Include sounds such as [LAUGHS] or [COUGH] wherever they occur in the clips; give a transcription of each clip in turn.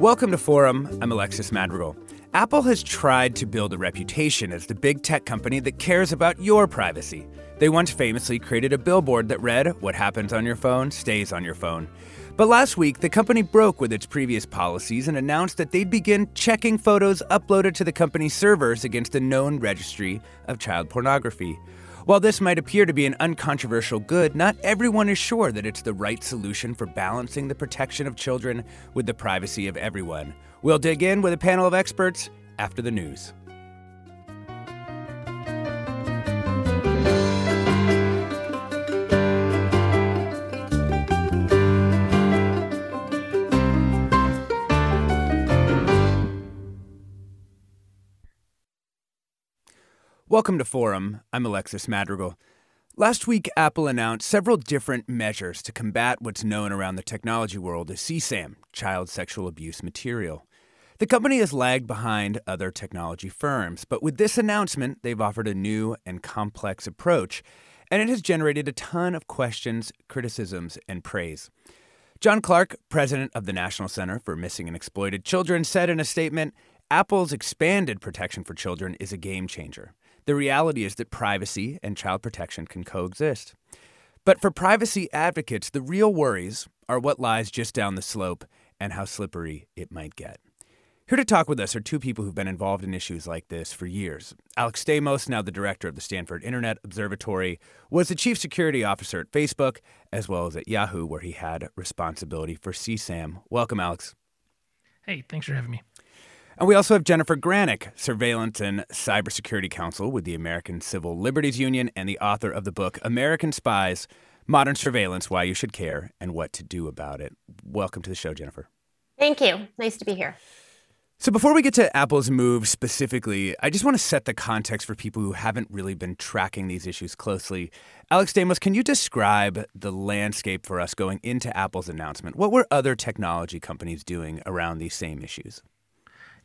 Welcome to Forum. I'm Alexis Madrigal. Apple has tried to build a reputation as the big tech company that cares about your privacy. They once famously created a billboard that read, What happens on your phone stays on your phone. But last week, the company broke with its previous policies and announced that they'd begin checking photos uploaded to the company's servers against a known registry of child pornography. While this might appear to be an uncontroversial good, not everyone is sure that it's the right solution for balancing the protection of children with the privacy of everyone. We'll dig in with a panel of experts after the news. Welcome to Forum. I'm Alexis Madrigal. Last week, Apple announced several different measures to combat what's known around the technology world as CSAM, child sexual abuse material. The company has lagged behind other technology firms, but with this announcement, they've offered a new and complex approach, and it has generated a ton of questions, criticisms, and praise. John Clark, president of the National Center for Missing and Exploited Children, said in a statement Apple's expanded protection for children is a game changer. The reality is that privacy and child protection can coexist. But for privacy advocates, the real worries are what lies just down the slope and how slippery it might get. Here to talk with us are two people who've been involved in issues like this for years. Alex Stamos, now the director of the Stanford Internet Observatory, was the chief security officer at Facebook, as well as at Yahoo, where he had responsibility for CSAM. Welcome, Alex. Hey, thanks for having me. And we also have Jennifer Granick, Surveillance and Cybersecurity Counsel with the American Civil Liberties Union and the author of the book American Spies Modern Surveillance Why You Should Care and What to Do About It. Welcome to the show, Jennifer. Thank you. Nice to be here. So, before we get to Apple's move specifically, I just want to set the context for people who haven't really been tracking these issues closely. Alex Stamos, can you describe the landscape for us going into Apple's announcement? What were other technology companies doing around these same issues?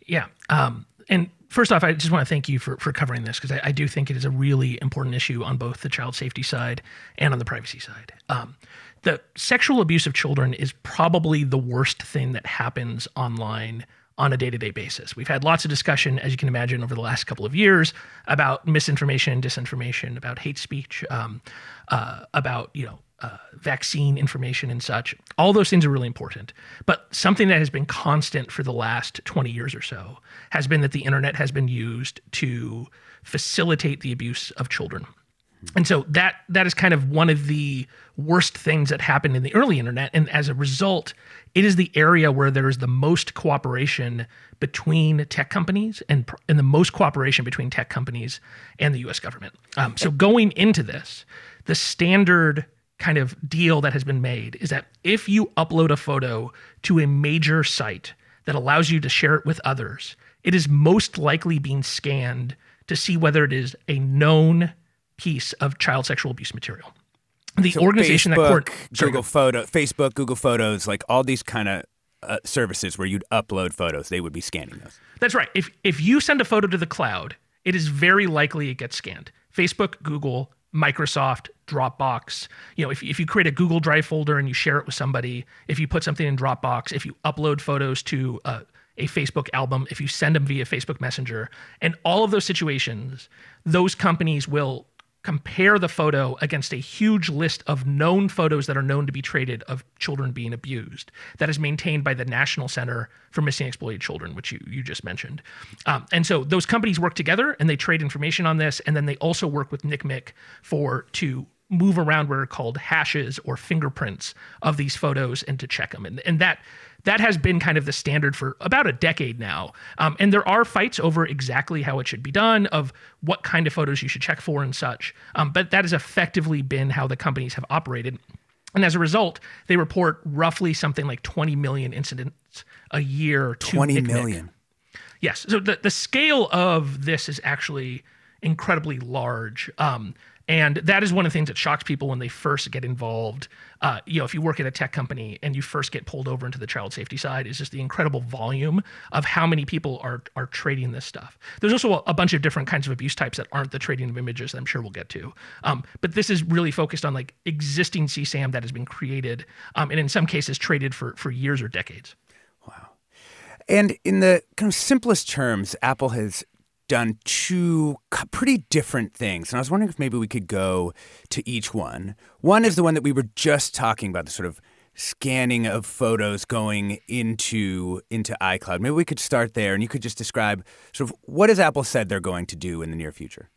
Yeah. Um, and first off, I just want to thank you for, for covering this because I, I, do think it is a really important issue on both the child safety side and on the privacy side. Um, the sexual abuse of children is probably the worst thing that happens online on a day-to-day basis. We've had lots of discussion, as you can imagine, over the last couple of years about misinformation, disinformation, about hate speech, um, uh, about you know uh, vaccine information and such. All those things are really important. But something that has been constant for the last 20 years or so has been that the internet has been used to facilitate the abuse of children. And so that that is kind of one of the worst things that happened in the early internet. And as a result, it is the area where there is the most cooperation between tech companies and, and the most cooperation between tech companies and the US government. Um, so going into this, the standard kind of deal that has been made is that if you upload a photo to a major site that allows you to share it with others, it is most likely being scanned to see whether it is a known piece of child sexual abuse material. The So organization Facebook, that court Google Photo, Facebook, Google Photos, like all these kind of uh, services where you'd upload photos, they would be scanning those. That's right. If if you send a photo to the cloud, it is very likely it gets scanned. Facebook, Google, Microsoft, Dropbox. You know, if, if you create a Google Drive folder and you share it with somebody, if you put something in Dropbox, if you upload photos to uh, a Facebook album, if you send them via Facebook Messenger, and all of those situations, those companies will compare the photo against a huge list of known photos that are known to be traded of children being abused that is maintained by the National Center for Missing Exploited Children, which you, you just mentioned. Um, and so those companies work together and they trade information on this. And then they also work with NCMEC for to move around what are called hashes or fingerprints of these photos and to check them. And, and that that has been kind of the standard for about a decade now. Um, and there are fights over exactly how it should be done, of what kind of photos you should check for and such. Um, but that has effectively been how the companies have operated. And as a result, they report roughly something like 20 million incidents a year to 20 NCMEC. million. Yes. So the, the scale of this is actually incredibly large. Um, and that is one of the things that shocks people when they first get involved. Uh, you know, if you work at a tech company and you first get pulled over into the child safety side, is just the incredible volume of how many people are are trading this stuff. There's also a, bunch of different kinds of abuse types that aren't the trading of images that I'm sure we'll get to. Um, but this is really focused on like existing CSAM that has been created um, and in some cases traded for for years or decades. Wow. And in the kind of simplest terms, Apple has done two pretty different things. And I was wondering if maybe we could go to each one. One is the one that we were just talking about, the sort of scanning of photos going into into iCloud. Maybe we could start there and you could just describe sort of what has Apple said they're going to do in the near future.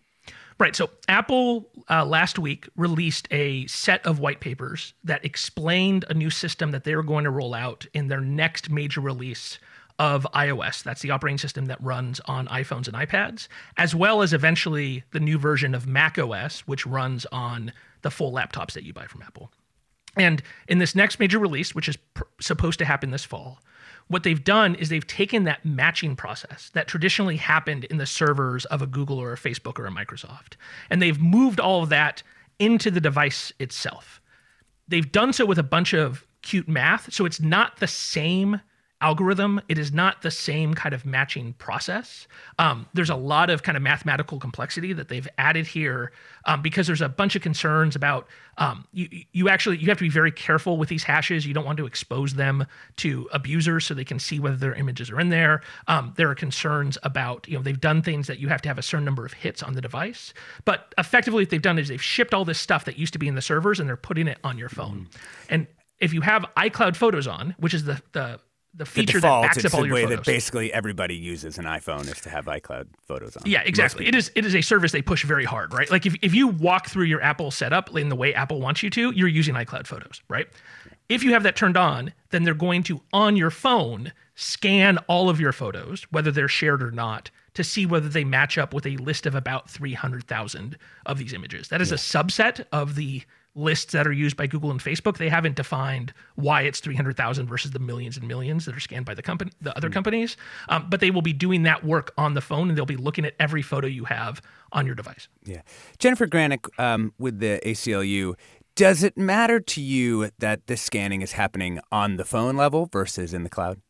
Right. So Apple uh, last week released a set of white papers that explained a new system that they were going to roll out in their next major release of iOS. That's the operating system that runs on iPhones and iPads, as well as eventually the new version of macOS, which runs on the full laptops that you buy from Apple. And in this next major release, which is pr- supposed to happen this fall, what they've done is they've taken that matching process that traditionally happened in the servers of a Google or a Facebook or a Microsoft, and they've moved all of that into the device itself. They've done so with a bunch of cute math, so it's not the same algorithm. It is not the same kind of matching process. Um, there's a lot of kind of mathematical complexity that they've added here um, because there's a bunch of concerns about um, you. You actually you have to be very careful with these hashes. You don't want to expose them to abusers so they can see whether their images are in there. Um, there are concerns about you know they've done things that you have to have a certain number of hits on the device. But effectively, what they've done is they've shipped all this stuff that used to be in the servers and they're putting it on your phone. And if you have iCloud Photos on, which is the the the The feature default, that backs up all the your way photos. that basically everybody uses an iPhone is to have iCloud photos on. yeah, exactly. It people. is it is a service they push very hard, right? Like if, if you walk through your Apple setup in the way Apple wants you to, you're using iCloud Photos, right? If you have that turned on, then they're going to on your phone scan all of your photos, whether they're shared or not, to see whether they match up with a list of about 300,000 of these images. That is a subset of the lists that are used by Google and Facebook. They haven't defined why it's 300,000 versus the millions and millions that are scanned by the company, the other companies. Um, but they will be doing that work on the phone, and they'll be looking at every photo you have on your device. Yeah. Jennifer Granick um, with the ACLU, does it matter to you that this scanning is happening on the phone level versus in the cloud?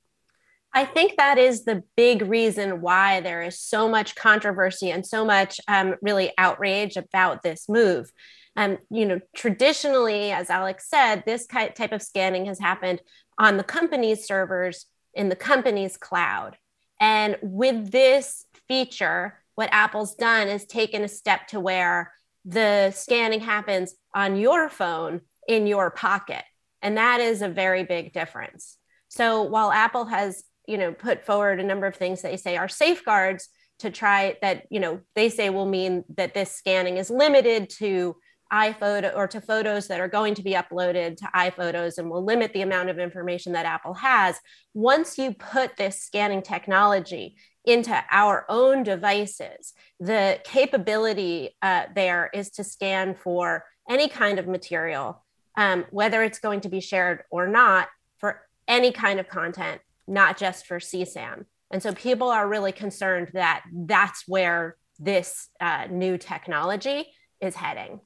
I think that is the big reason why there is so much controversy and so much um, really outrage about this move. Um, you know, traditionally, as Alex said, this type of scanning has happened on the company's servers in the company's cloud. And with this feature, what Apple's done is taken a step to where the scanning happens on your phone in your pocket. And that is a very big difference. So while Apple has, you know, put forward a number of things they say are safeguards to try that, you know, they say will mean that this scanning is limited to iPhoto or to photos that are going to be uploaded to iPhotos and will limit the amount of information that Apple has. Once you put this scanning technology into our own devices, the capability uh, there is to scan for any kind of material, um, whether it's going to be shared or not, for any kind of content not just for CSAM. And so people are really concerned that that's where this uh, new technology is heading.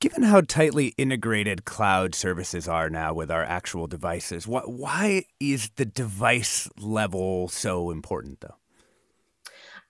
Given how tightly integrated cloud services are now with our actual devices, wh- why is the device level so important, though?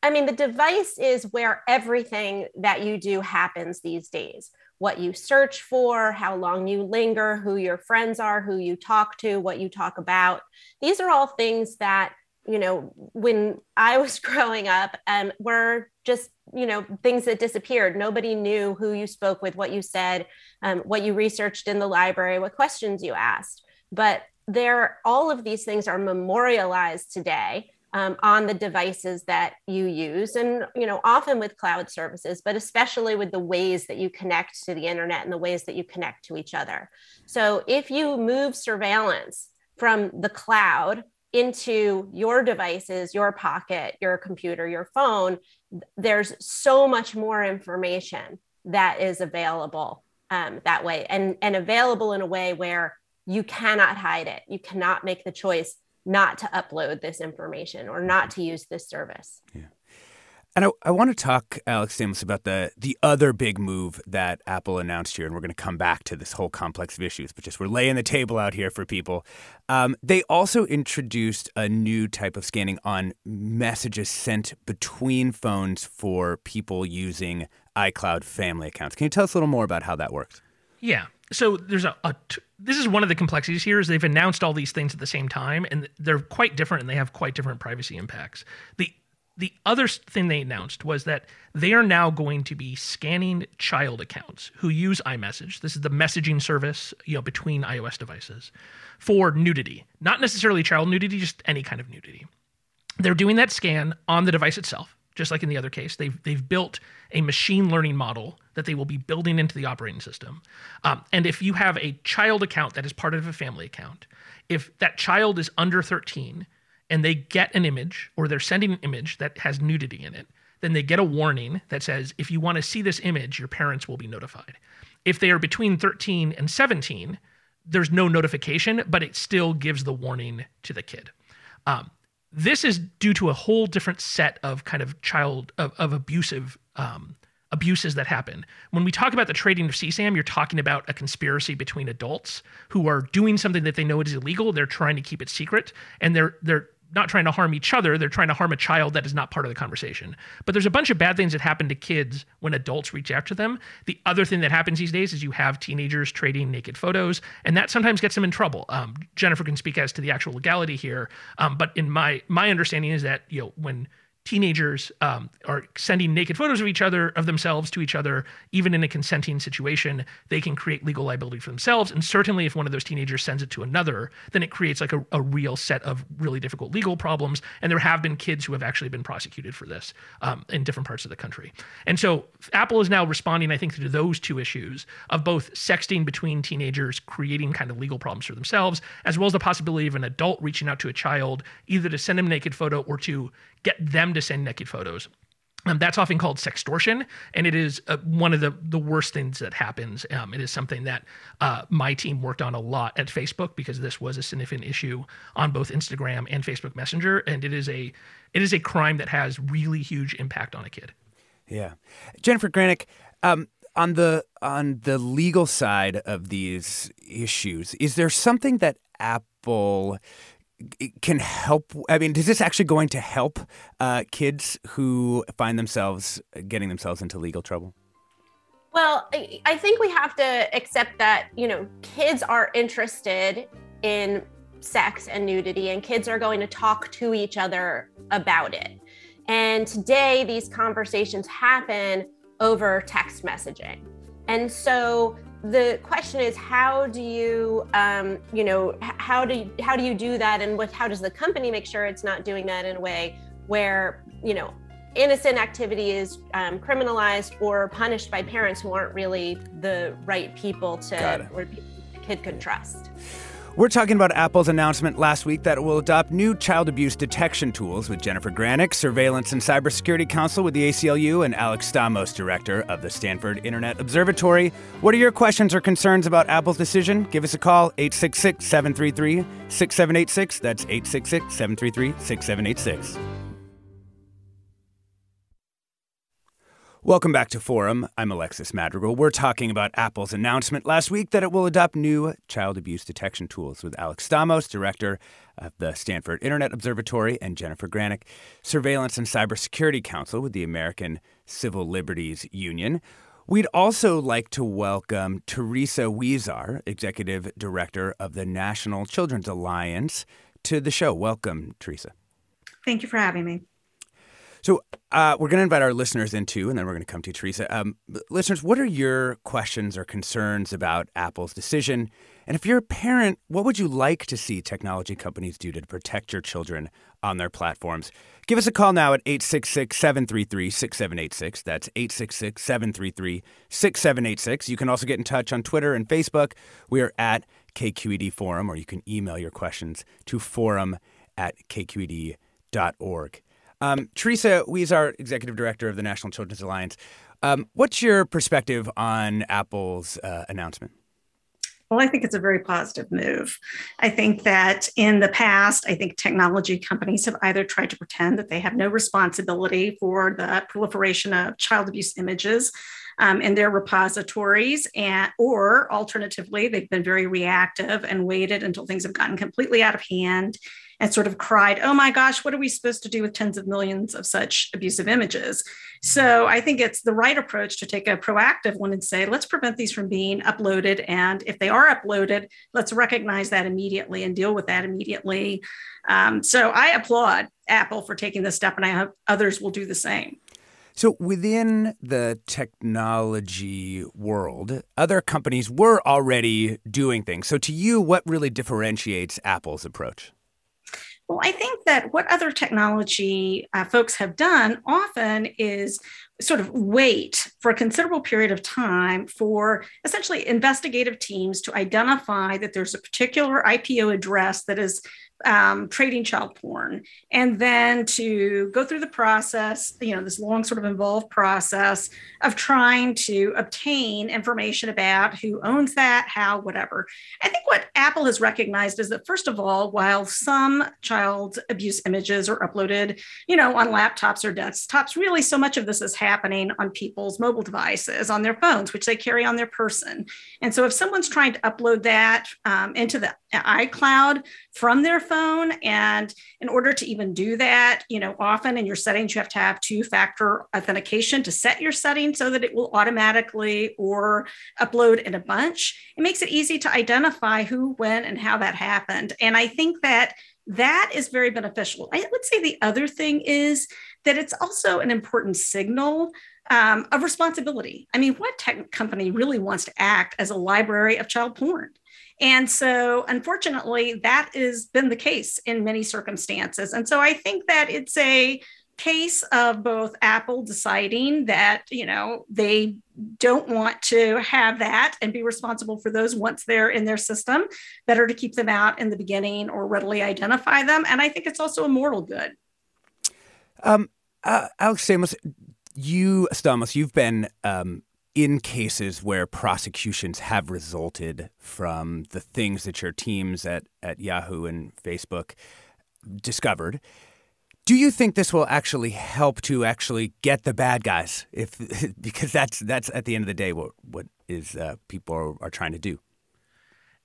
I mean, the device is where everything that you do happens these days. What you search for, how long you linger, who your friends are, who you talk to, what you talk about. These are all things that, you know, when I was [LAUGHS] growing up, and um, were just you know things that disappeared. Nobody knew who you spoke with what you said um, what you researched in the library what questions you asked. But there all of these things are memorialized today um, on the devices that you use and you know often with cloud services but especially with the ways that you connect to the internet and the ways that you connect to each other. So if you move surveillance from the cloud into your devices, your pocket, your computer, your phone, there's so much more information that is available um, that way and, and available in a way where you cannot hide it. You cannot make the choice not to upload this information or not to use this service. Yeah. And I, I want to talk, Alex Stamos, about the the other big move that Apple announced here, and we're going to come back to this whole complex of issues, but just we're laying the table out here for people. Um, they also introduced a new type of scanning on messages sent between phones for people using iCloud family accounts. Can you tell us a little more about how that works? Yeah. So there's a, a t- this is one of the complexities here is they've announced all these things at the same time and they're quite different and they have quite different privacy impacts. The the other thing they announced was that they are now going to be scanning child accounts who use iMessage. This is the messaging service, you know, between iOS devices for nudity, not necessarily child nudity, just any kind of nudity. They're doing that scan on the device itself, just like in the other case. They've they've built a machine learning model that they will be building into the operating system. Um, and if you have a child account that is part of a family account, if that child is under 13 and they get an image or they're sending an image that has nudity in it, then they get a warning that says, if you want to see this image, your parents will be notified. If they are between 13 and 17, there's no notification, but it still gives the warning to the kid. Um, this is due to a whole different set of kind of child of, of abusive um, abuses that happen. When we talk about the trading of CSAM, you're talking about a conspiracy between adults who are doing something that they know is illegal. They're trying to keep it secret, and they're they're not trying to harm each other. They're trying to harm a child that is not part of the conversation. But there's a bunch of bad things that happen to kids when adults reach out to them. The other thing that happens these days is you have teenagers trading naked photos, and that sometimes gets them in trouble. Um, Jennifer can speak as to the actual legality here, um, but in my my understanding is that you know when teenagers um, are sending naked photos of each other of themselves to each other even in a consenting situation they can create legal liability for themselves. And certainly if one of those teenagers sends it to another then it creates like a, a real set of really difficult legal problems. And there have been kids who have actually been prosecuted for this um, in different parts of the country. And so apple is now responding i think to those two issues of both sexting between teenagers creating kind of legal problems for themselves as well as the possibility of an adult reaching out to a child either to send a naked photo or to get them to send naked photos. Um, that's often called sextortion, and it is uh, one of the, the worst things that happens. Um, it is something that uh, my team worked on a lot at Facebook because this was a significant issue on both Instagram and Facebook Messenger, and it is a it is a crime that has really huge impact on a kid. Yeah, Jennifer Granick, um, on the on the legal side of these issues, is there something that Apple can help i mean is this actually going to help uh, kids who find themselves getting themselves into legal trouble? Well i think we have to accept that you know kids are interested in sex and nudity and kids are going to talk to each other about it. And today these conversations happen over text messaging. And so the question is how do you um, you know how do you, how do you do that? And what how does the company make sure it's not doing that in a way where you know innocent activity is um, criminalized or punished by parents who aren't really the right people to or the kid could trust We're talking about Apple's announcement last week that it will adopt new child abuse detection tools with Jennifer Granick, Surveillance and Cybersecurity Counsel with the ACLU, and Alex Stamos, Director of the Stanford Internet Observatory. What are your questions or concerns about Apple's decision? Give us a call, 866 733 6786. That's 866 733 6786. Welcome back to Forum. I'm Alexis Madrigal. We're talking about Apple's announcement last week that it will adopt new child abuse detection tools with Alex Stamos, director of the Stanford Internet Observatory, and Jennifer Granick, surveillance and cybersecurity Counsel with the American Civil Liberties Union. We'd also like to welcome Teresa Huizar, executive director of the National Children's Alliance, to the show. Welcome, Teresa. Thank you for having me. So uh, we're going to invite our listeners in too, and then we're going to come to Teresa. Um, listeners, what are your questions or concerns about Apple's decision? And if you're a parent, what would you like to see technology companies do to protect your children on their platforms? Give us a call now at 866 733 6786. That's 866 733 6786. You can also get in touch on Twitter and Facebook. We are at KQED Forum, or you can email your questions to forum at kqed.org. Um, Teresa Huizar, executive director of the National Children's Alliance. Um, what's your perspective on Apple's uh, announcement? Well, I think it's a very positive move. I think that in the past, I think technology companies have either tried to pretend that they have no responsibility for the proliferation of child abuse images um, in their repositories, and or alternatively, they've been very reactive and waited until things have gotten completely out of hand and sort of cried, oh my gosh, what are we supposed to do with tens of millions of such abusive images? So I think it's the right approach to take a proactive one and say, let's prevent these from being uploaded. And if they are uploaded, let's recognize that immediately and deal with that immediately. Um, so I applaud Apple for taking this step, and I hope others will do the same. So, within the technology world, other companies were already doing things. So, to you, what really differentiates Apple's approach? Well, I think that what other technology uh, folks have done often is sort of wait for a considerable period of time for essentially investigative teams to identify that there's a particular IPO address that is um, trading child porn. And then to go through the process you know this long sort of involved process of trying to obtain information about who owns that how whatever. I think what apple has recognized is that first of all while some child abuse images are uploaded you know on laptops or desktops really so much of this is happening on people's mobile devices on their phones which they carry on their person. And so if someone's trying to upload that um, into the icloud from their phone. And in order to even do that, you know, often in your settings, you have to have two factor authentication to set your settings so that it will automatically or upload in a bunch. It makes it easy to identify who, when, and how that happened. And I think that that is very beneficial. I would say the other thing is that it's also an important signal um, of responsibility. I mean, what tech company really wants to act as a library of child porn? And so, unfortunately, that has been the case in many circumstances. And so, I think that it's a case of both Apple deciding that, you know, they don't want to have that and be responsible for those once they're in their system. Better to keep them out in the beginning or readily identify them. And I think it's also a moral good. Um, uh, Alex Stamos, you, Stamos, you've been um, in cases where prosecutions have resulted from the things that your teams at, at Yahoo and Facebook discovered. Do you think this will actually help to actually get the bad guys? If [LAUGHS] because that's that's at the end of the day what what is uh, people are, are trying to do.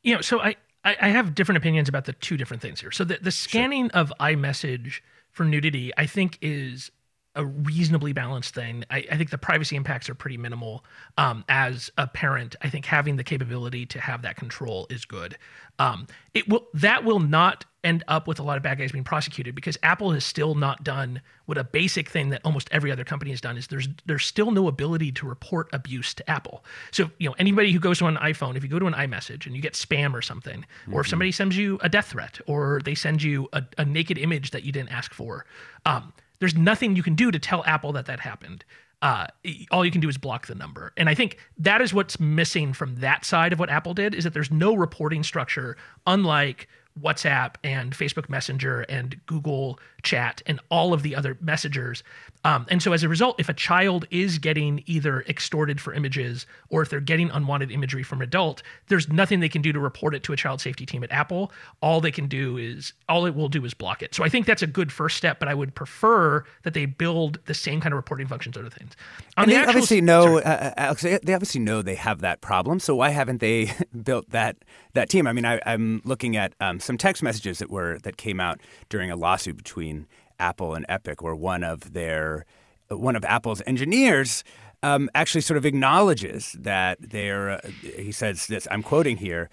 You know, so I, I have different opinions about the two different things here. So the the scanning sure. of iMessage for nudity, I think, is a reasonably balanced thing. I, I, think the privacy impacts are pretty minimal. Um, as a parent, I think having the capability to have that control is good. Um, it will that will not end up with a lot of bad guys being prosecuted because Apple has still not done what a basic thing that almost every other company has done is there's there's still no ability to report abuse to Apple. So you know anybody who goes to an iPhone, if you go to an iMessage and you get spam or something, mm-hmm. or if somebody sends you a death threat, or they send you a, a naked image that you didn't ask for, um, there's nothing you can do to tell Apple that that happened. Uh, all you can do is block the number. And I think that is what's missing from that side of what Apple did is that there's no reporting structure, unlike WhatsApp and Facebook Messenger and Google Chat and all of the other messengers. Um, and so, as a result, if a child is getting either extorted for images or if they're getting unwanted imagery from an adult, there's nothing they can do to report it to a child safety team at Apple. All they can do is, all it will do is block it. So, I think that's a good first step, but I would prefer that they build the same kind of reporting functions other things. On and the they actual, obviously know, uh, uh, Alex, they obviously know they have that problem. So, why haven't they [LAUGHS] built that that team? I mean, I, am looking at um, some text messages that were that came out during a lawsuit between Apple and Epic, where one of their one of Apple's engineers um, actually sort of acknowledges that they're. Uh, he says this. I'm quoting here.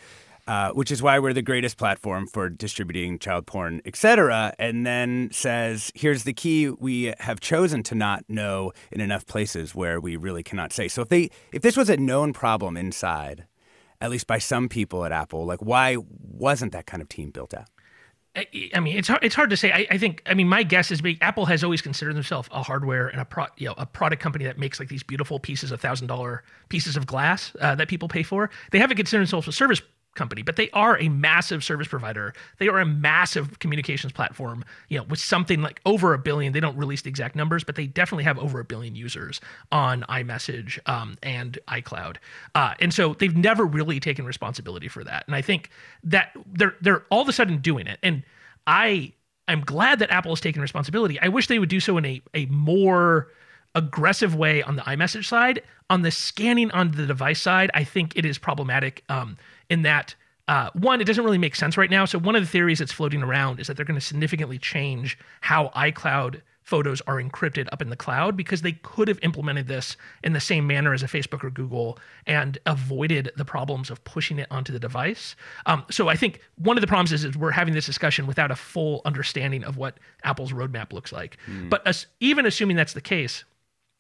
Uh, which is why we're the greatest platform for distributing child porn, etc. And then says, here's the key we have chosen to not know in enough places where we really cannot say. So if they if this was a known problem inside, at least by some people at Apple, like why wasn't that kind of team built out? I mean, it's hard, it's hard to say. I, I, think, I mean, my guess is big. Apple has always considered themselves a hardware and a pro, you know, a product company that makes like these beautiful pieces of thousand dollar pieces of glass uh, that people pay for. They haven't considered themselves a service company, but they are a massive service provider. They are a massive communications platform, you know, with something like over a billion. They don't release the exact numbers, but they definitely have over a billion users on iMessage um, and iCloud. Uh, and so they've never really taken responsibility for that. And I think that they're they're all of a sudden doing it. And I I'm glad that Apple has taken responsibility. I wish they would do so in a a more aggressive way on the iMessage side. On the scanning on the device side, I think it is problematic. Um, in that uh, one, it doesn't really make sense right now. So one of the theories that's floating around is that they're going to significantly change how iCloud photos are encrypted up in the cloud because they could have implemented this in the same manner as a Facebook or Google and avoided the problems of pushing it onto the device. Um, so I think one of the problems is, is, we're having this discussion without a full understanding of what Apple's roadmap looks like. Mm. But as, even assuming that's the case,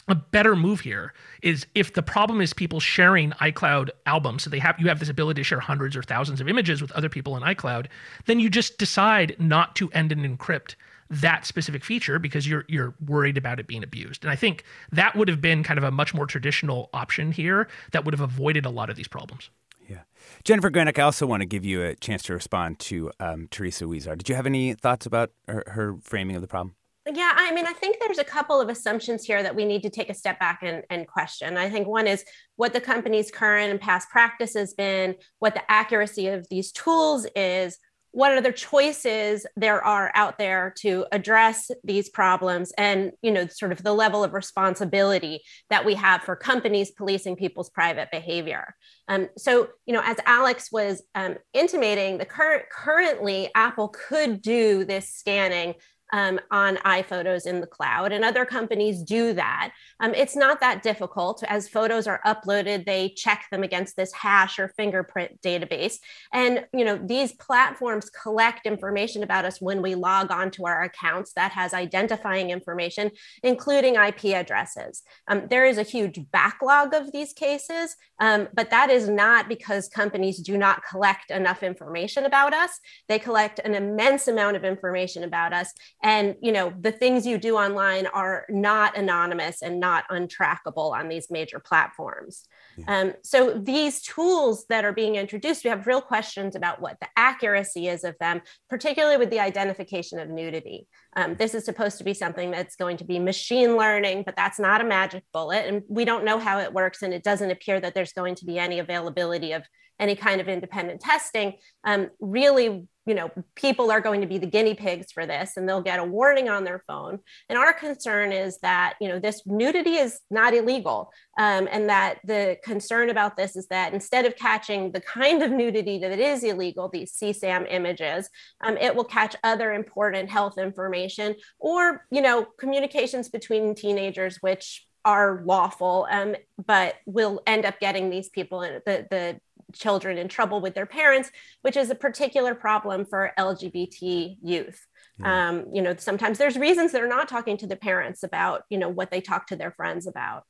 a better move here is if the problem is people sharing iCloud albums, so they have you have this ability to share hundreds or thousands of images with other people in iCloud, then you just decide not to end and encrypt that specific feature because you're you're worried about it being abused. And I think that would have been kind of a much more traditional option here that would have avoided a lot of these problems. Yeah. Jennifer Granick, I also want to give you a chance to respond to um, Teresa Huizar. Did you have any thoughts about her, her framing of the problem? Yeah, I mean, I think there's a couple of assumptions here that we need to take a step back and, and question. I think one is what the company's current and past practice has been, what the accuracy of these tools is, what other choices there are out there to address these problems and you know sort of the level of responsibility that we have for companies policing people's private behavior um, so you know as alex was um, intimating the current currently apple could do this scanning um, on iPhotos in the cloud, and other companies do that. Um, it's not that difficult. As photos are uploaded, they check them against this hash or fingerprint database, and you know these platforms collect information about us when we log on to our accounts that has identifying information, including IP addresses. Um, there is a huge backlog of these cases, um, but that is not because companies do not collect enough information about us. They collect an immense amount of information about us and you know the things you do online are not anonymous and not untrackable on these major platforms. Yeah. um, so these tools that are being introduced we have real questions about what the accuracy is of them particularly with the identification of nudity. Um, this is supposed to be something that's going to be machine learning but that's not a magic bullet and we don't know how it works and it doesn't appear that there's going to be any availability of any kind of independent testing um, really you know people are going to be the guinea pigs for this and they'll get a warning on their phone. And our concern is that you know this nudity is not illegal. Um, and that the concern about this is that instead of catching the kind of nudity that is illegal these csam images um, it will catch other important health information or you know communications between teenagers which are lawful um, but will end up getting these people the, the children in trouble with their parents, which is a particular problem for LGBT youth. Yeah. Um, you know, sometimes there's reasons they're not talking to their parents about, you know, what they talk to their friends about.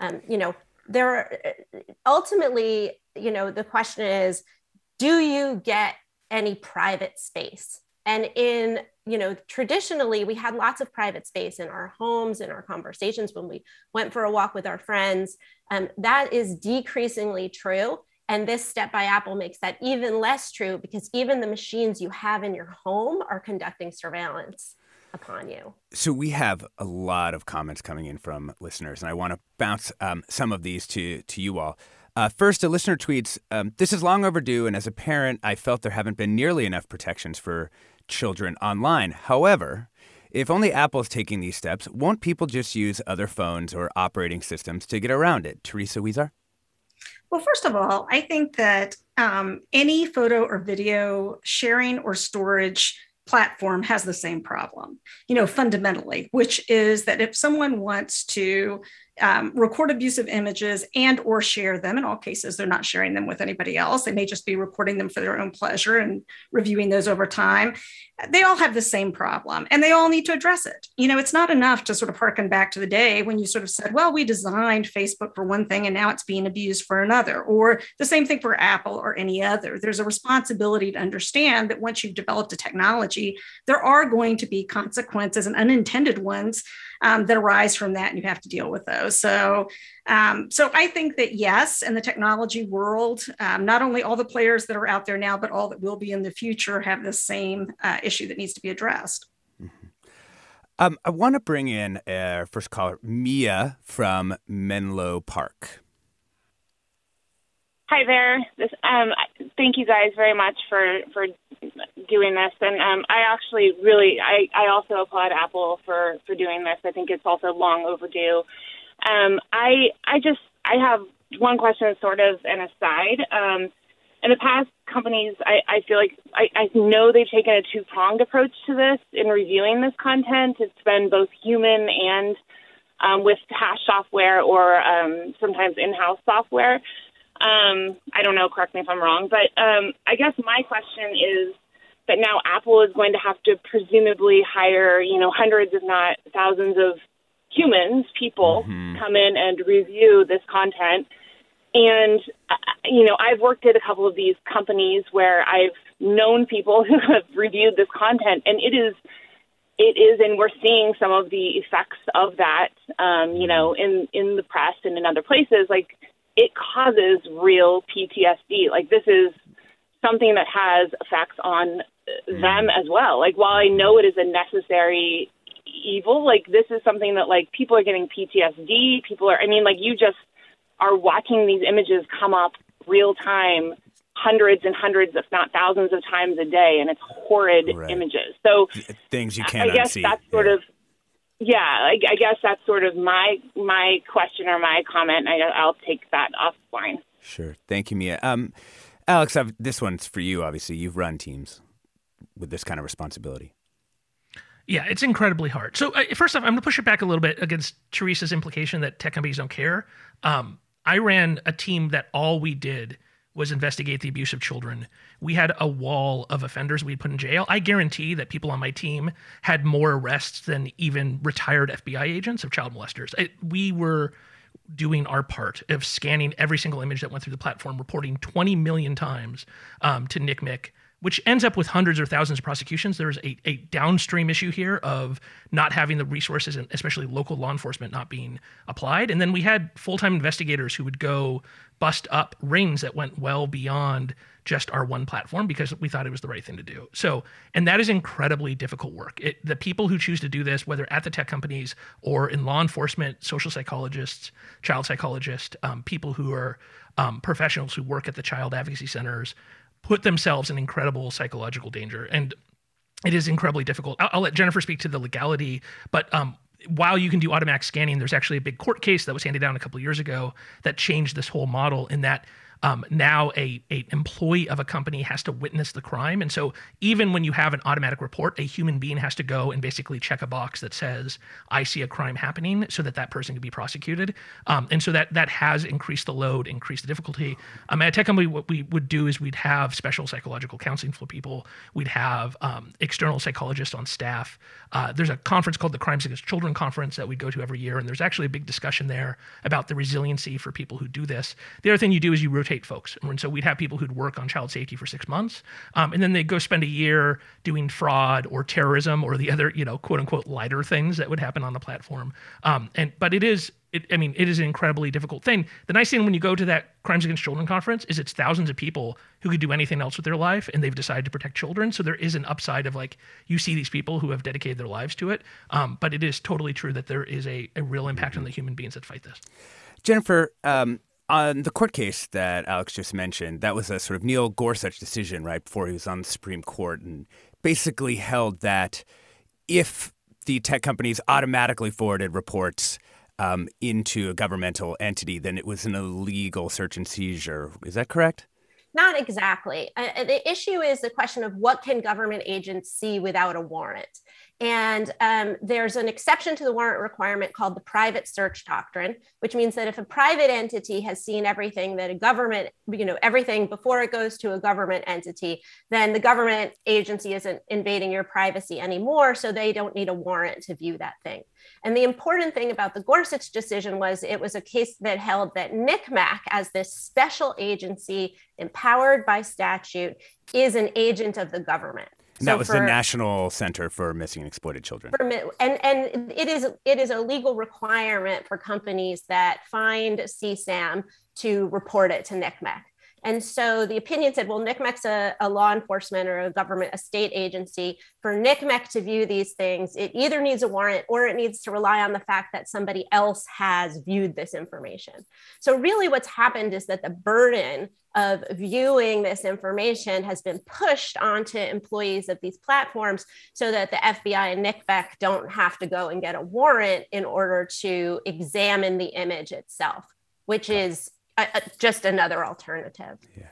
Um, you know, there ultimately, you know, the question is, do you get any private space? And in, you know, traditionally, we had lots of private space in our homes, in our conversations when we went for a walk with our friends. Um, that is decreasingly true. And this step by Apple makes that even less true because even the machines you have in your home are conducting surveillance upon you. So we have a lot of comments coming in from listeners, and I want to bounce um, some of these to to you all. Uh, first, a listener tweets, um, "This is long overdue, and as a parent, I felt there haven't been nearly enough protections for children online. However." If only Apple's taking these steps, won't people just use other phones or operating systems to get around it? Teresa Huizar? Well, first of all, I think that um, any photo or video sharing or storage platform has the same problem, you know, fundamentally, which is that if someone wants to um, record abusive images and or share them. In all cases they're not sharing them with anybody else. They may just be recording them for their own pleasure and reviewing those over time. They all have the same problem and they all need to address it. You know it's not enough to sort of harken back to the day when you sort of said well we designed facebook for one thing and now it's being abused for another or the same thing for apple or any other. There's a responsibility to understand that once you've developed a technology there are going to be consequences and unintended ones um, that arise from that, and you have to deal with those. So, um, so I think that yes, in the technology world, um, not only all the players that are out there now, but all that will be in the future have the same uh, issue that needs to be addressed. Mm-hmm. Um, I want to bring in our first caller, Mia from Menlo Park. Hi there. This, um, thank you guys very much for for doing this, and um, I actually really I, I also applaud Apple for for doing this. I think it's also long overdue. Um, I I just I have one question, sort of an aside. Um, in the past, companies I, I feel like I, I know they've taken a two pronged approach to this in reviewing this content. It's been both human and um, with hash software or um, sometimes in house software. Um, I don't know, correct me if I'm wrong, but um, I guess my question is that now Apple is going to have to presumably hire, you know, hundreds, if not thousands of humans, people, mm-hmm. come in and review this content. And, uh, you know, I've worked at a couple of these companies where I've known people [LAUGHS] who have reviewed this content, and it is it is, and we're seeing some of the effects of that, um, you know, in in the press and in other places. Like it causes real PTSD. Like this is something that has effects on mm. them as well. Like while I know it is a necessary evil, like this is something that like people are getting PTSD. People are. I mean, like you just are watching these images come up real time hundreds and hundreds, if not thousands of times a day, and it's horrid right. images. So things you can't. I guess unsee. that's sort yeah. of yeah, I, I, guess that's sort of my my question or my comment. I, will take that offline. Sure. Thank you, Mia. Um, Alex, I've, this one's for you. Obviously, you've run teams with this kind of responsibility. Yeah, it's incredibly hard. So uh, first off, I'm going to push it back a little bit against Teresa's implication that tech companies don't care. Um, I ran a team that all we did was investigate the abuse of children. We had a wall of offenders we'd put in jail. I guarantee that people on my team had more arrests than even retired FBI agents of child molesters. We were doing our part of scanning every single image that went through the platform, reporting 20 million times um, to NCMEC which ends up with hundreds or thousands of prosecutions. There's a, a downstream issue here of not having the resources and especially local law enforcement not being applied. And then we had full-time investigators who would go bust up rings that went well beyond just our one platform because we thought it was the right thing to do. So, and that is incredibly difficult work. It, the people who choose to do this, whether at the tech companies or in law enforcement, social psychologists, child psychologists, um, people who are um, professionals who work at the child advocacy centers, put themselves in incredible psychological danger. And it is incredibly difficult. I'll, I'll let Jennifer speak to the legality, but um, while you can do automatic scanning, there's actually a big court case that was handed down a couple years ago that changed this whole model in that um, now a, a employee of a company has to witness the crime. And so even when you have an automatic report, a human being has to go and basically check a box that says, I see a crime happening so that that person can be prosecuted. Um, and so that that has increased the load, increased the difficulty. Um, at tech company, what we would do is we'd have special psychological counseling for people. We'd have um, external psychologists on staff. Uh, there's a conference called the Crimes Against Children Conference that we go to every year. And there's actually a big discussion there about the resiliency for people who do this. The other thing you do is you rotate folks. And so we'd have people who'd work on child safety for six months, um, and then they'd go spend a year doing fraud or terrorism or the other, you know, quote unquote lighter things that would happen on the platform. Um, and but it is it, I mean, it is an incredibly difficult thing. The nice thing when you go to that Crimes Against Children conference is it's thousands of people who could do anything else with their life, and they've decided to protect children. So there is an upside of like you see these people who have dedicated their lives to it. Um, but it is totally true that there is a, a real impact on the human beings that fight this. Jennifer, um, on the court case that Alex just mentioned, that was a sort of Neil Gorsuch decision right before he was on the Supreme Court, and basically held that if the tech companies automatically forwarded reports um, into a governmental entity, then it was an illegal search and seizure. Is that correct? Not exactly. Uh, uh, the issue is the question of what can government agents see without a warrant. And um, there's an exception to the warrant requirement called the private search doctrine, which means that if a private entity has seen everything that a government, you know, everything before it goes to a government entity, then the government agency isn't invading your privacy anymore. So they don't need a warrant to view that thing. And the important thing about the Gorsuch decision was it was a case that held that NCMEC, as this special agency empowered by statute, is an agent of the government. So that was for, the National Center for Missing and Exploited Children. For, and and it is it is a legal requirement for companies that find CSAM to report it to NCMEC. And so the opinion said, well, NCMEC's a, a, law enforcement or a government, a state agency. For NCMEC to view these things, it either needs a warrant or it needs to rely on the fact that somebody else has viewed this information. So, really, what's happened is that the burden of viewing this information has been pushed onto employees of these platforms so that the FBI and NCMEC don't have to go and get a warrant in order to examine the image itself, which is just another alternative. Yeah.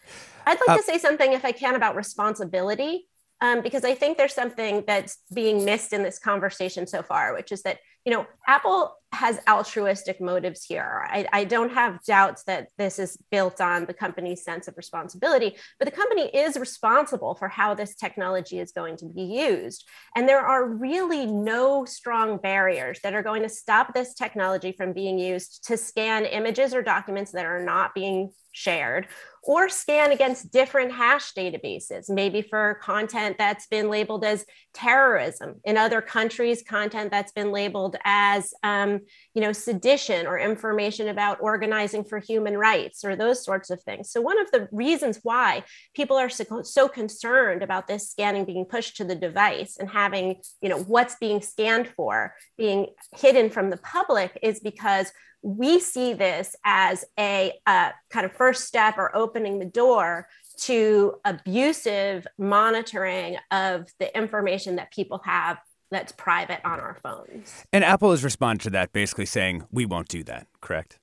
I'd like uh, to say something, if I can, about responsibility, um, because I think there's something that's being missed in this conversation so far, which is that you know, Apple has altruistic motives here. I, I, don't have doubts that this is built on the company's sense of responsibility, but the company is responsible for how this technology is going to be used. And there are really no strong barriers that are going to stop this technology from being used to scan images or documents that are not being shared or scan against different hash databases, maybe for content that's been labeled as terrorism. In other countries, content that's been labeled as, um, you know, sedition or information about organizing for human rights or those sorts of things. So one of the reasons why people are so, so concerned about this scanning being pushed to the device and having, you know, what's being scanned for being hidden from the public is because we see this as a uh, kind of first step or opening the door to abusive monitoring of the information that people have that's private on our phones. And Apple has responded to that basically saying, we won't do that, correct?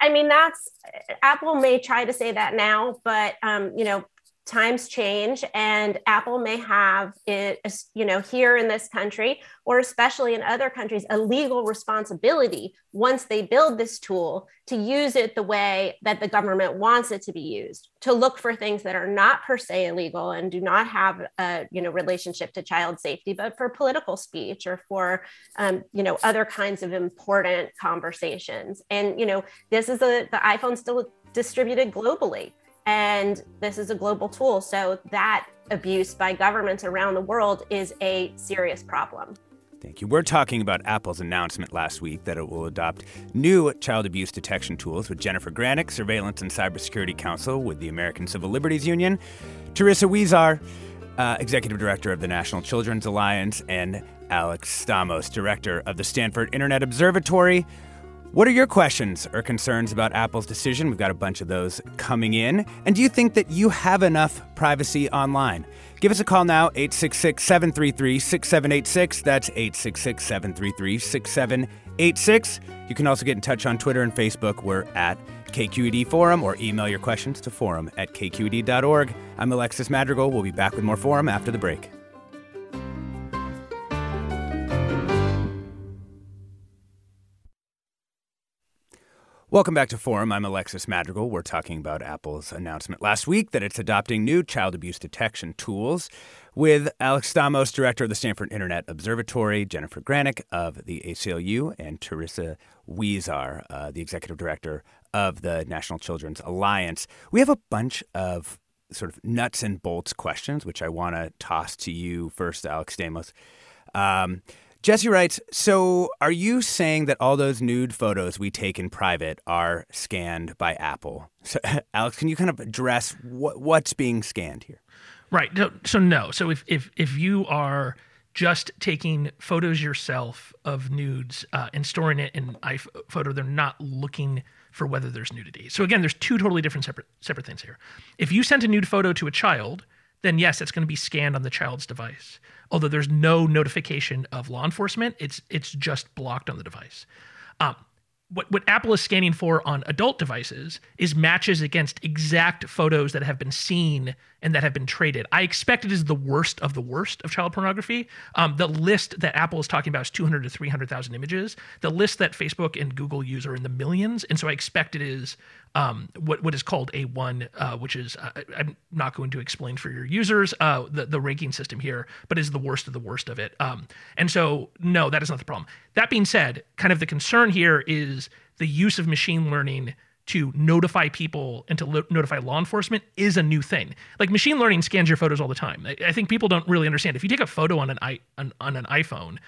I mean, that's Apple may try to say that now, but um, you know, times change and apple may have it you know here in this country or especially in other countries a legal responsibility once they build this tool to use it the way that the government wants it to be used to look for things that are not per se illegal and do not have a you know relationship to child safety but for political speech or for um, you know other kinds of important conversations. And you know this is a the iphone still distributed globally and this is a global tool. So that abuse by governments around the world is a serious problem. Thank you. We're talking about Apple's announcement last week that it will adopt new child abuse detection tools with Jennifer Granick, Surveillance and Cybersecurity Counsel with the American Civil Liberties Union, Teresa Huizar, uh, Executive Director of the National Children's Alliance, and Alex Stamos, Director of the Stanford Internet Observatory. What are your questions or concerns about Apple's decision? We've got a bunch of those coming in. And do you think that you have enough privacy online? Give us a call now, 866 733 6786. That's 866 733 6786. You can also get in touch on Twitter and Facebook. We're at KQED Forum or email your questions to forum at kqed.org. I'm Alexis Madrigal. We'll be back with more Forum after the break. Welcome back to Forum. I'm Alexis Madrigal. We're talking about Apple's announcement last week that it's adopting new child abuse detection tools with Alex Stamos, director of the Stanford Internet Observatory, Jennifer Granick of the ACLU, and Teresa Huizar, uh, the executive director of the National Children's Alliance. We have a bunch of sort of nuts and bolts questions, which I want to toss to you first, Alex Stamos. Um, Jesse writes, so are you saying that all those nude photos we take in private are scanned by Apple? So, [LAUGHS] Alex, can you kind of address what, what's being scanned here? Right. So no. So if if if you are just taking photos yourself of nudes uh, and storing it in iPhoto, they're not looking for whether there's nudity. So again, there's two totally different separate separate things here. If you sent a nude photo to a child, then yes, it's going to be scanned on the child's device. Although there's no notification of law enforcement, it's it's just blocked on the device. Um, what, what Apple is scanning for on adult devices is matches against exact photos that have been seen and that have been traded. I expect it is the worst of the worst of child pornography. Um, the list that Apple is talking about is 200 to 300,000 images. The list that Facebook and Google use are in the millions. And so I expect it is um, what, what is called A1, uh, which is, uh, I'm not going to explain for your users uh, the, the ranking system here, but is the worst of the worst of it. Um, and so, no, that is not the problem. That being said, kind of the concern here is the use of machine learning to notify people and to lo- notify law enforcement is a new thing. Like machine learning scans your photos all the time. I, I think people don't really understand. If you take a photo on an, I, on, on an iPhone,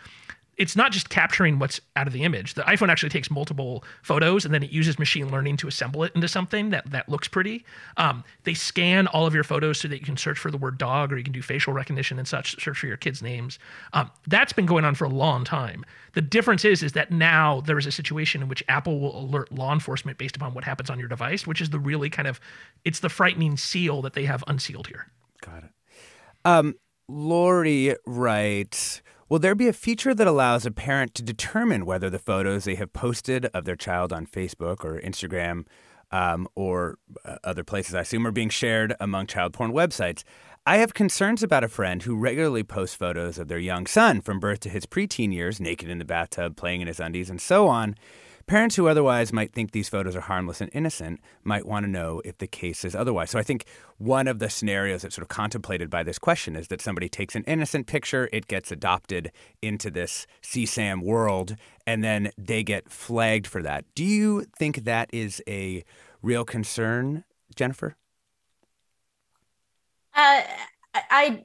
it's not just capturing what's out of the image. The iPhone actually takes multiple photos and then it uses machine learning to assemble it into something that that looks pretty. Um, they scan all of your photos so that you can search for the word dog or you can do facial recognition and such, search for your kids' names. Um, that's been going on for a long time. The difference is is that now there is a situation in which Apple will alert law enforcement based upon what happens on your device, which is the really kind of it's the frightening seal that they have unsealed here. Got it. Um, Lori writes. Will there be a feature that allows a parent to determine whether the photos they have posted of their child on Facebook or Instagram um, or uh, other places, I assume, are being shared among child porn websites? I have concerns about a friend who regularly posts photos of their young son from birth to his preteen years, naked in the bathtub, playing in his undies, and so on. Parents who otherwise might think these photos are harmless and innocent might want to know if the case is otherwise. So I think one of the scenarios that's sort of contemplated by this question is that somebody takes an innocent picture, it gets adopted into this CSAM world, and then they get flagged for that. Do you think that is a real concern, Jennifer? Uh, I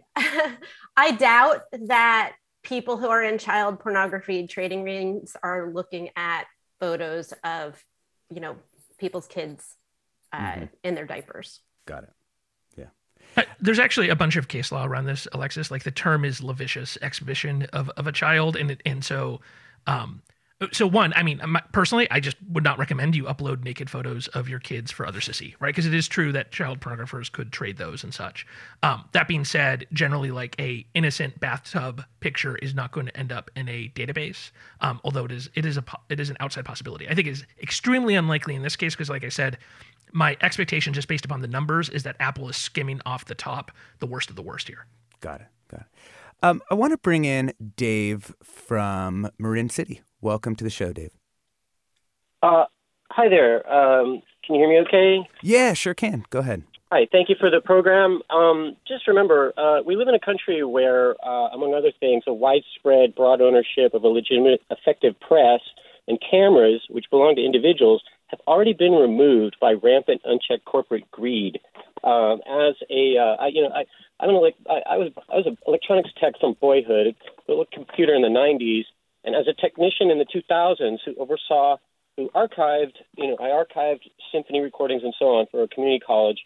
I [LAUGHS] doubt that people who are in child pornography trading rings are looking at photos of you know people's kids uh, mm-hmm. in their diapers. Got it. Yeah. Uh, there's actually a bunch of case law around this alexis. Like the term is lascivious exhibition of, of a child. And and so um, so one i mean personally i just would not recommend you upload naked photos of your kids for others to see right? Because it is true that child pornographers could trade those and such. Um, that being said generally like a innocent bathtub picture is not going to end up in a database um, although it is it is a it is an outside possibility. I think is extremely unlikely in this case because like i said my expectation just based upon the numbers is that apple is skimming off the top the worst of the worst here. Got it. Got it. Um, i want to bring in dave from marin city Welcome to the show, Dave. Uh, hi there. Um, can you hear me okay? Yeah, sure can. Go ahead. Hi, thank you for the program. Um, just remember, uh, we live in a country where, uh, among other things, a widespread, broad ownership of a legitimate, effective press and cameras, which belong to individuals, have already been removed by rampant, unchecked corporate greed. Um, as a, uh, I, you know, I, I don't know, like I, I was, I was an electronics tech from boyhood, a little computer in the '90s, and as a technician in the 2000s who oversaw, who archived, you know, I archived symphony recordings and so on for a community college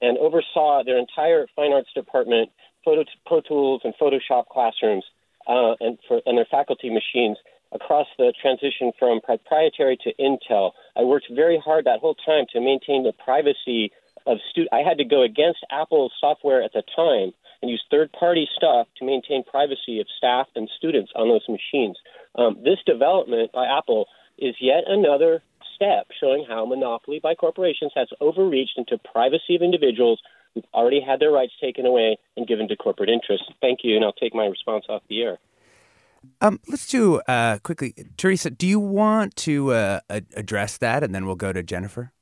and oversaw their entire fine arts department, photo, Pro Tools and Photoshop classrooms, uh, and for and their faculty machines. across the transition from proprietary to Intel. I worked very hard that whole time to maintain the privacy of students. I had to go against Apple's software at the time and use third-party stuff to maintain privacy of staff and students on those machines. Um, this development by Apple is yet another step showing how monopoly by corporations has overreached into privacy of individuals who've already had their rights taken away and given to corporate interests. Thank you, and I'll take my response off the air. Um, let's do uh, quickly, Teresa. Do you want to uh, address that, and then we'll go to Jennifer?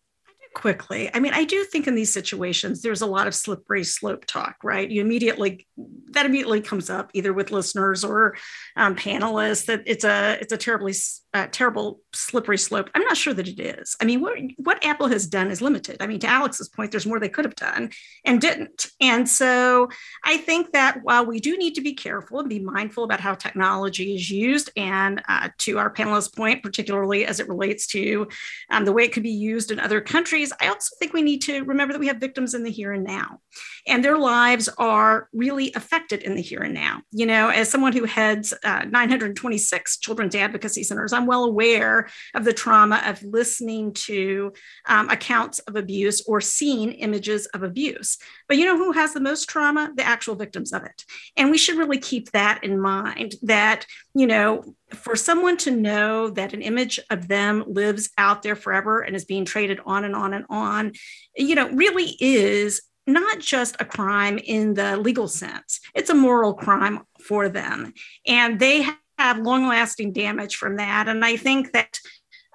Quickly. I mean, I do think in these situations, there's a lot of slippery slope talk, right? You immediately, that immediately comes up either with listeners or um, panelists that it's a, it's a terribly, uh, terrible slippery slope. I'm not sure that it is. I mean, what, what Apple has done is limited. I mean, to Alex's point, there's more they could have done and didn't. And so I think that while we do need to be careful and be mindful about how technology is used, and uh, to our panelists' point, particularly as it relates to um, the way it could be used in other countries, I also think we need to remember that we have victims in the here and now, and their lives are really affected in the here and now. You know, as someone who heads uh, 926 children's advocacy centers, I'm well aware of the trauma of listening to um, accounts of abuse or seeing images of abuse. But you know who has the most trauma? The actual victims of it. And we should really keep that in mind that, you know, for someone to know that an image of them lives out there forever and is being traded on and on and on, you know, really is not just a crime in the legal sense, it's a moral crime for them. And they have long lasting damage from that. And I think that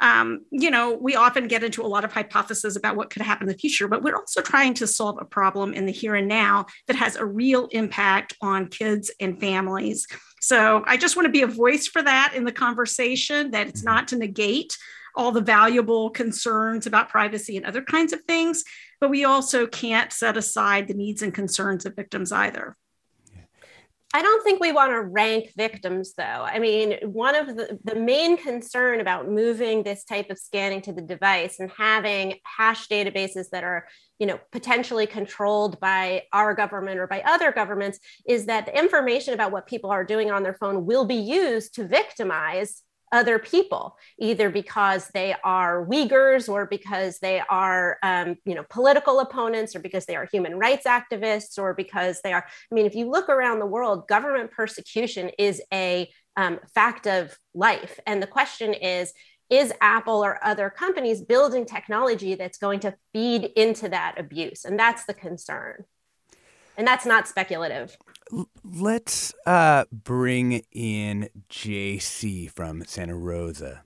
um, you know, we often get into a lot of hypotheses about what could happen in the future, but we're also trying to solve a problem in the here and now that has a real impact on kids and families. So I just want to be a voice for that in the conversation, that it's mm-hmm. not to negate all the valuable concerns about privacy and other kinds of things, but we also can't set aside the needs and concerns of victims either. I don't think we want to rank victims, though. I mean, one of the, the main concern about moving this type of scanning to the device and having hash databases that are, you know, potentially controlled by our government or by other governments is that the information about what people are doing on their phone will be used to victimize other people, either because they are Uyghurs or because they are, um, you know, political opponents or because they are human rights activists or because they are. I mean, if you look around the world, government persecution is a um, fact of life. And the question is, is Apple or other companies building technology that's going to feed into that abuse? And that's the concern. And that's not speculative. Let's uh, bring in JC from Santa Rosa.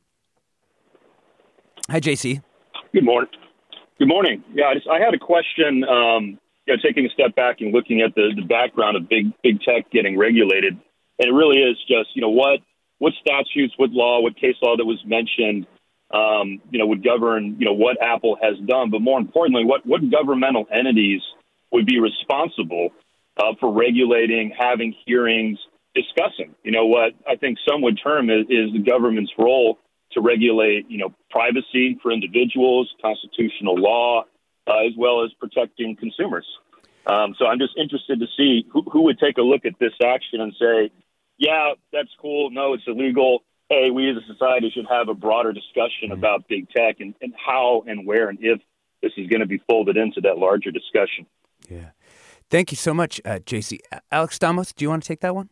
Hi, JC. Good morning. Good morning. Yeah, I, just, I had a question. Um, you know, taking a step back and looking at the, the background of big big tech getting regulated, and it really is just you know what what statutes, what law, what case law that was mentioned, um, you know, would govern you know what Apple has done, but more importantly, what what governmental entities would be responsible uh, for regulating, having hearings, discussing. You know what I think some would term is, is the government's role to regulate, you know, privacy for individuals, constitutional law, uh, as well as protecting consumers. Um, so I'm just interested to see who, who would take a look at this action and say, yeah, that's cool. No, it's illegal. Hey, we as a society should have a broader discussion mm-hmm. about big tech and, and how and where and if this is going to be folded into that larger discussion. Yeah. Thank you so much, uh, JC. Alex Stamos, do you want to take that one?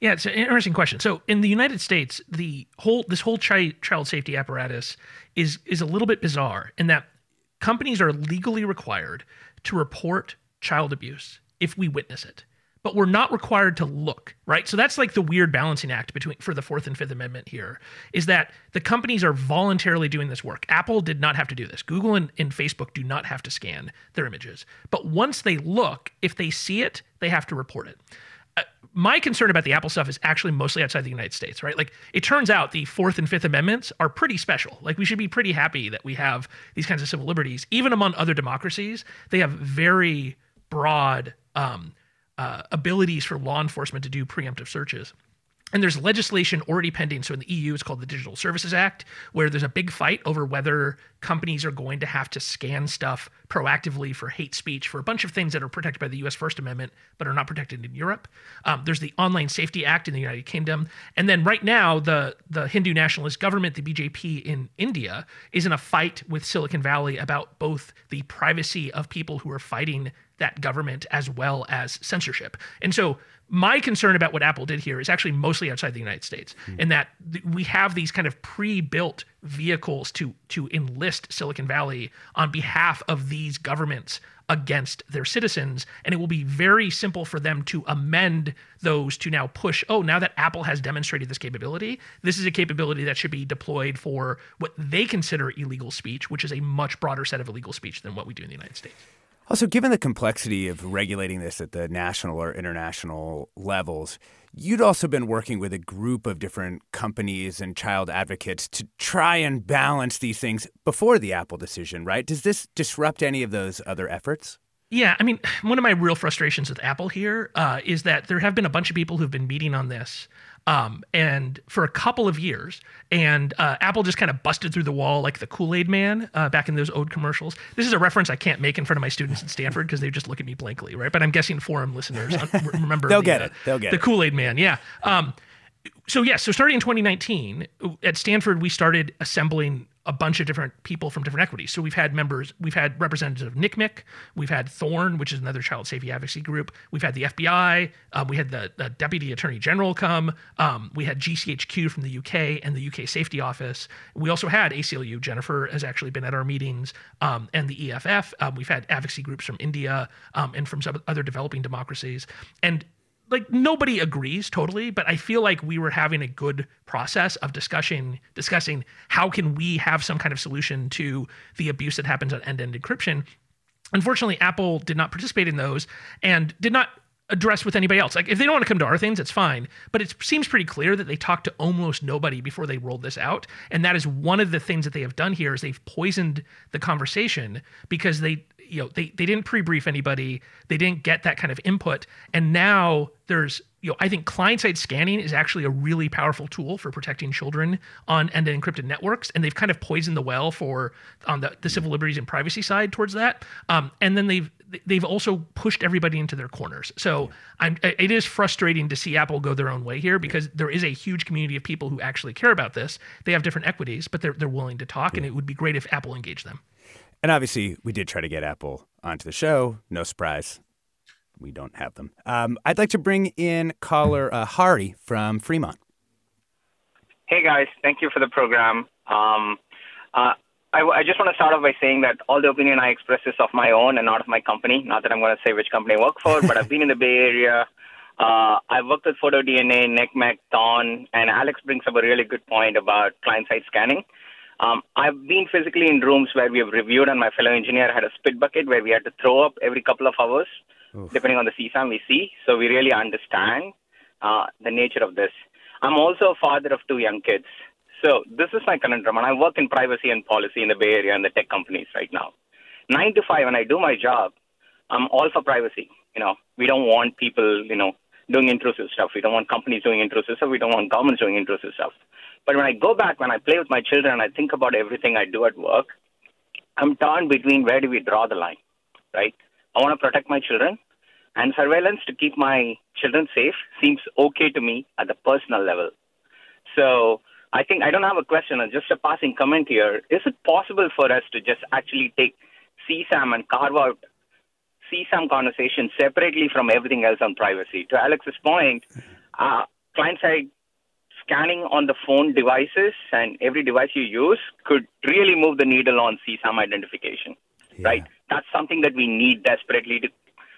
Yeah, it's an interesting question. So in the United States, the whole this whole chi- child safety apparatus is is a little bit bizarre in that companies are legally required to report child abuse if we witness it but we're not required to look, right? So that's like the weird balancing act between for the Fourth and Fifth Amendment here is that the companies are voluntarily doing this work. Apple did not have to do this. Google and, and Facebook do not have to scan their images. But once they look, if they see it, they have to report it. Uh, my concern about the Apple stuff is actually mostly outside the United States, right? Like it turns out the Fourth and Fifth Amendments are pretty special. Like we should be pretty happy that we have these kinds of civil liberties. Even among other democracies, they have very broad um, uh, abilities for law enforcement to do preemptive searches. and there's legislation already pending. So in the EU, it's called the Digital Services Act, where there's a big fight over whether companies are going to have to scan stuff proactively for hate speech for a bunch of things that are protected by the US First Amendment but are not protected in Europe. Um, there's the Online Safety Act in the United Kingdom. And then right now, the, the Hindu nationalist government, the BJP in India, is in a fight with Silicon Valley about both the privacy of people who are fighting that government as well as censorship. And so my concern about what Apple did here is actually mostly outside the United States, mm. in that th- we have these kind of pre-built vehicles to to enlist Silicon Valley on behalf of these governments against their citizens, and it will be very simple for them to amend those to now push. Oh, now that Apple has demonstrated this capability, this is a capability that should be deployed for what they consider illegal speech, which is a much broader set of illegal speech than what we do in the United States. Also, given the complexity of regulating this at the national or international levels, you'd also been working with a group of different companies and child advocates to try and balance these things before the Apple decision, right? Does this disrupt any of those other efforts? Yeah, I mean, [SIGHS] one of my real frustrations with Apple here uh, is that there have been a bunch of people who've been meeting on this um, and for a couple of years, and uh, Apple just kind of busted through the wall like the Kool Aid Man uh, back in those old commercials. This is a reference I can't make in front of my students at Stanford because they just look at me blankly, right? But I'm guessing forum listeners remember. They'll the, get it. They'll get the. Kool Aid Man. Yeah. Um, so yeah, so starting in 2019 at Stanford, we started assembling a bunch of different people from different equities. So we've had members, we've had representatives of NCMEC, we've had Thorn, which is another child safety advocacy group. We've had the FBI, um, we had the, the, Deputy Attorney General come. Um, we had GCHQ from the UK and the UK Safety Office. We also had ACLU. Jennifer has actually been at our meetings, um, and the EFF. Um, we've had advocacy groups from India um, and from some other developing democracies. And like nobody agrees totally, but I feel like we were having a good process of discussion discussing how can we have some kind of solution to the abuse that happens on end-to-end encryption. Unfortunately, Apple did not participate in those and did not address with anybody else. Like if they don't want to come to our things, it's fine. But it seems pretty clear that they talked to almost nobody before they rolled this out. And that is one of the things that they have done here is they've poisoned the conversation because they you know they they didn't pre-brief anybody. They didn't get that kind of input. And now there's you know i think client-side scanning is actually a really powerful tool for protecting children on end-to-end encrypted networks. And they've kind of poisoned the well for on the, the civil liberties and privacy side towards that. Um, and then they've they've also pushed everybody into their corners. So I'm, it is frustrating to see apple go their own way here because there is a huge community of people who actually care about this. They have different equities but they're, they're willing to talk and it would be great if apple engaged them and obviously, we did try to get Apple onto the show. No surprise. We don't have them. Um, I'd like to bring in caller uh, Hari from Fremont. Hey, guys. Thank you for the program. Um, uh, I, I, just want to start off by saying that all the opinion I express is of my own and not of my company. Not that I'm going to say which company I work for, but I've been in the Bay Area. Uh, I've worked with PhotoDNA, NCMEC, Thorn, and Alex brings up a really good point about client-side scanning. Um, I've been physically in rooms where we have reviewed, and my fellow engineer had a spit bucket where we had to throw up every couple of hours, Oof. depending on the CSAM we see. So we really understand uh, the nature of this. I'm also a father of two young kids. So this is my conundrum, and I work in privacy and policy in the Bay Area and the tech companies right now. Nine to five, when I do my job, I'm all for privacy. You know, we don't want people, you know, doing intrusive stuff. We don't want companies doing intrusive stuff. We don't want governments doing intrusive stuff. But when I go back, when I play with my children, and I think about everything I do at work, I'm torn between where do we draw the line, right? I want to protect my children, and surveillance to keep my children safe seems okay to me at the personal level. So I think I don't have a question, just a passing comment here. Is it possible for us to just actually take CSAM and carve out CSAM conversation separately from everything else on privacy? To Alex's point, uh, client side scanning on the phone devices and every device you use could really move the needle on CSAM identification, yeah. right? That's something that we need desperately to,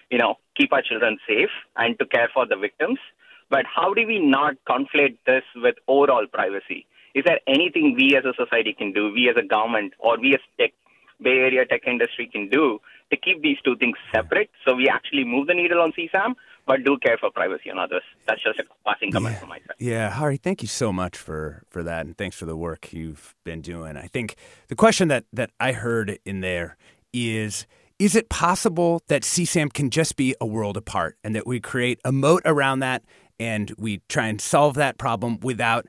you know, keep our children safe and to care for the victims. But how do we not conflate this with overall privacy? Is there anything we as a society can do, we as a government, or we as tech, Bay Area tech industry can do to keep these two things separate so we actually move the needle on CSAM, but do care for privacy on others. That's just a passing comment yeah. from my side. Yeah, Hari, thank you so much for for that, and thanks for the work you've been doing. I think the question that that I heard in there is. Is it possible that CSAM can just be a world apart and that we create a moat around that and we try and solve that problem without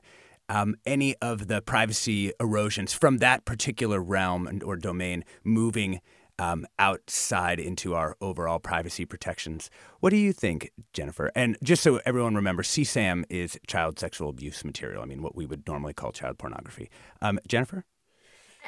um, any of the privacy erosions from that particular realm and, or domain moving um, outside into our overall privacy protections. What do you think, Jennifer? And just so everyone remembers, CSAM is child sexual abuse material. I mean, what we would normally call child pornography. Um, Jennifer?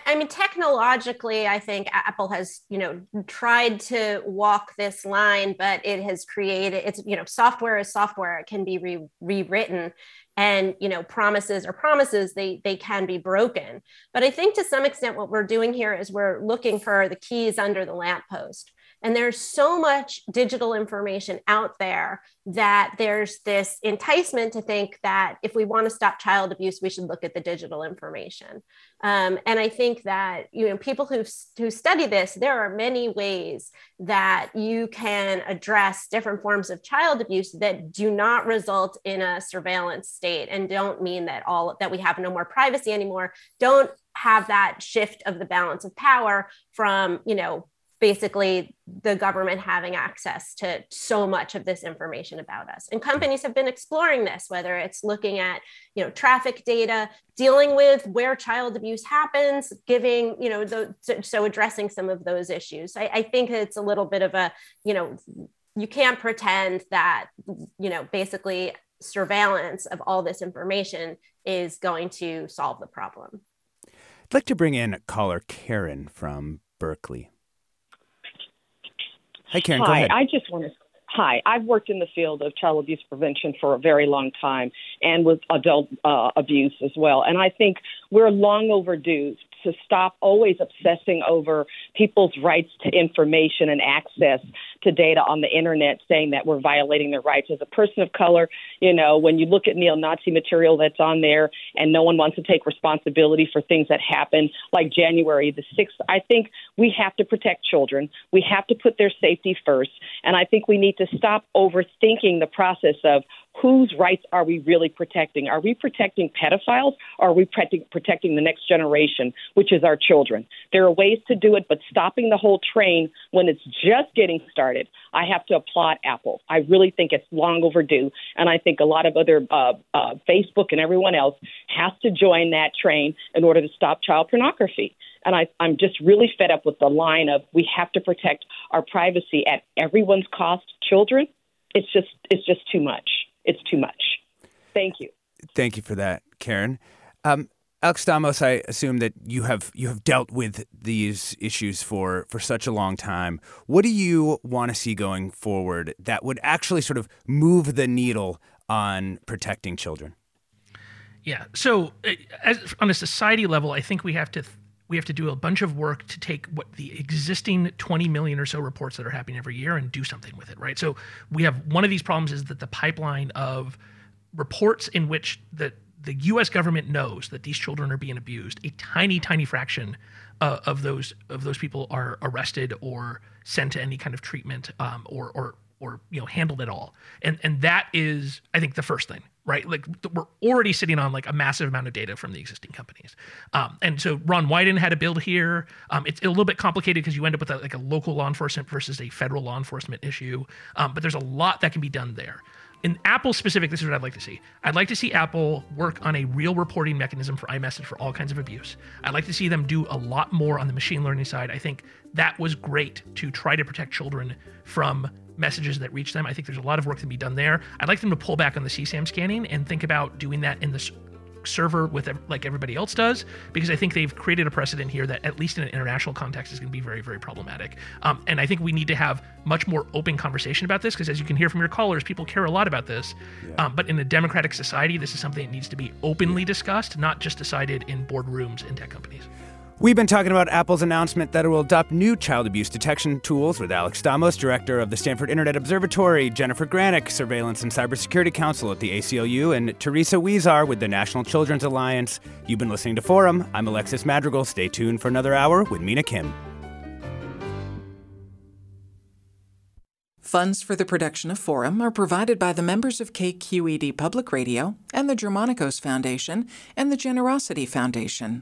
I mean, technologically, I think Apple has, you know, tried to walk this line, but it has created it's, you know, software is software. It can be re- rewritten and you know promises or promises. They they can be broken. But i think to some extent what we're doing here is we're looking for the keys under the lamppost and there's so much digital information out there that there's this enticement to think that if we want to stop child abuse, we should look at the digital information. Um, and I think that you know people who who study this, there are many ways that you can address different forms of child abuse that do not result in a surveillance state and don't mean that all that we have no more privacy anymore. Don't have that shift of the balance of power from you know basically the government having access to so much of this information about us. And companies have been exploring this whether it's looking at you know traffic data dealing with where child abuse happens giving you know the, so addressing some of those issues. I, I think it's a little bit of a you know you can't pretend that you know basically surveillance of all this information is going to solve the problem. I'd like to bring in caller karen from berkeley Hi, Karen. Hi, I just want to. Hi, I've worked in the field of child abuse prevention for a very long time and with adult uh, abuse as well. And I think we're long overdue to stop always obsessing over people's rights to information and access to data on the internet saying that we're violating their rights as a person of color. You know when you look at neo-nazi material that's on there and no one wants to take responsibility for things that happen like january the 6th i think we have to protect children. We have to put their safety first. And i think we need to stop overthinking the process of whose rights are we really protecting? Are we protecting pedophiles or are we protecting, the next generation, which is our children? There are ways to do it, but stopping the whole train when it's just getting started, I have to applaud Apple. I really think it's long overdue. And I think a lot of other, uh, uh, Facebook and everyone else has to join that train in order to stop child pornography. And I, I'm just really fed up with the line of we have to protect our privacy at everyone's cost, children. It's just, it's just too much it's too much. Thank you. Thank you for that, Karen. Um, Alex Stamos, I assume that you have you have dealt with these issues for for such a long time. What do you want to see going forward that would actually sort of move the needle on protecting children? Yeah. So, uh, as, on a society level, I think we have to we have to do a bunch of work to take what the existing 20 million or so reports that are happening every year and do something with it, right? So we have one of these problems is that the pipeline of reports in which the the U.S. government knows that these children are being abused, a tiny, tiny fraction uh, of those of those people are arrested or sent to any kind of treatment um, or or or you know handled at all and and that is i think the first thing right like we're already sitting on like a massive amount of data from the existing companies um, and so ron wyden had a build here um, it's a little bit complicated because you end up with a, like a local law enforcement versus a federal law enforcement issue um, but there's a lot that can be done there in Apple specific, this is what I'd like to see. I'd like to see Apple work on a real reporting mechanism for iMessage for all kinds of abuse. I'd like to see them do a lot more on the machine learning side. I think that was great to try to protect children from messages that reach them. I think there's a lot of work to be done there. I'd like them to pull back on the CSAM scanning and think about doing that in the server with like everybody else does because I think they've created a precedent here that at least in an international context is going to be very very problematic. Um, and I think we need to have much more open conversation about this because as you can hear from your callers, people care a lot about this. Yeah. Um, but in a democratic society, this is something that needs to be openly discussed, not just decided in boardrooms in tech companies. We've been talking about Apple's announcement that it will adopt new child abuse detection tools with Alex Stamos, director of the Stanford Internet Observatory, Jennifer Granick, Surveillance and Cybersecurity Counsel at the ACLU, and Teresa Huizar with the National Children's Alliance. You've been listening to Forum. I'm Alexis Madrigal. Stay tuned for another hour with Mina Kim. Funds for the production of Forum are provided by the members of KQED Public Radio and the Germanacos Foundation and the Generosity Foundation.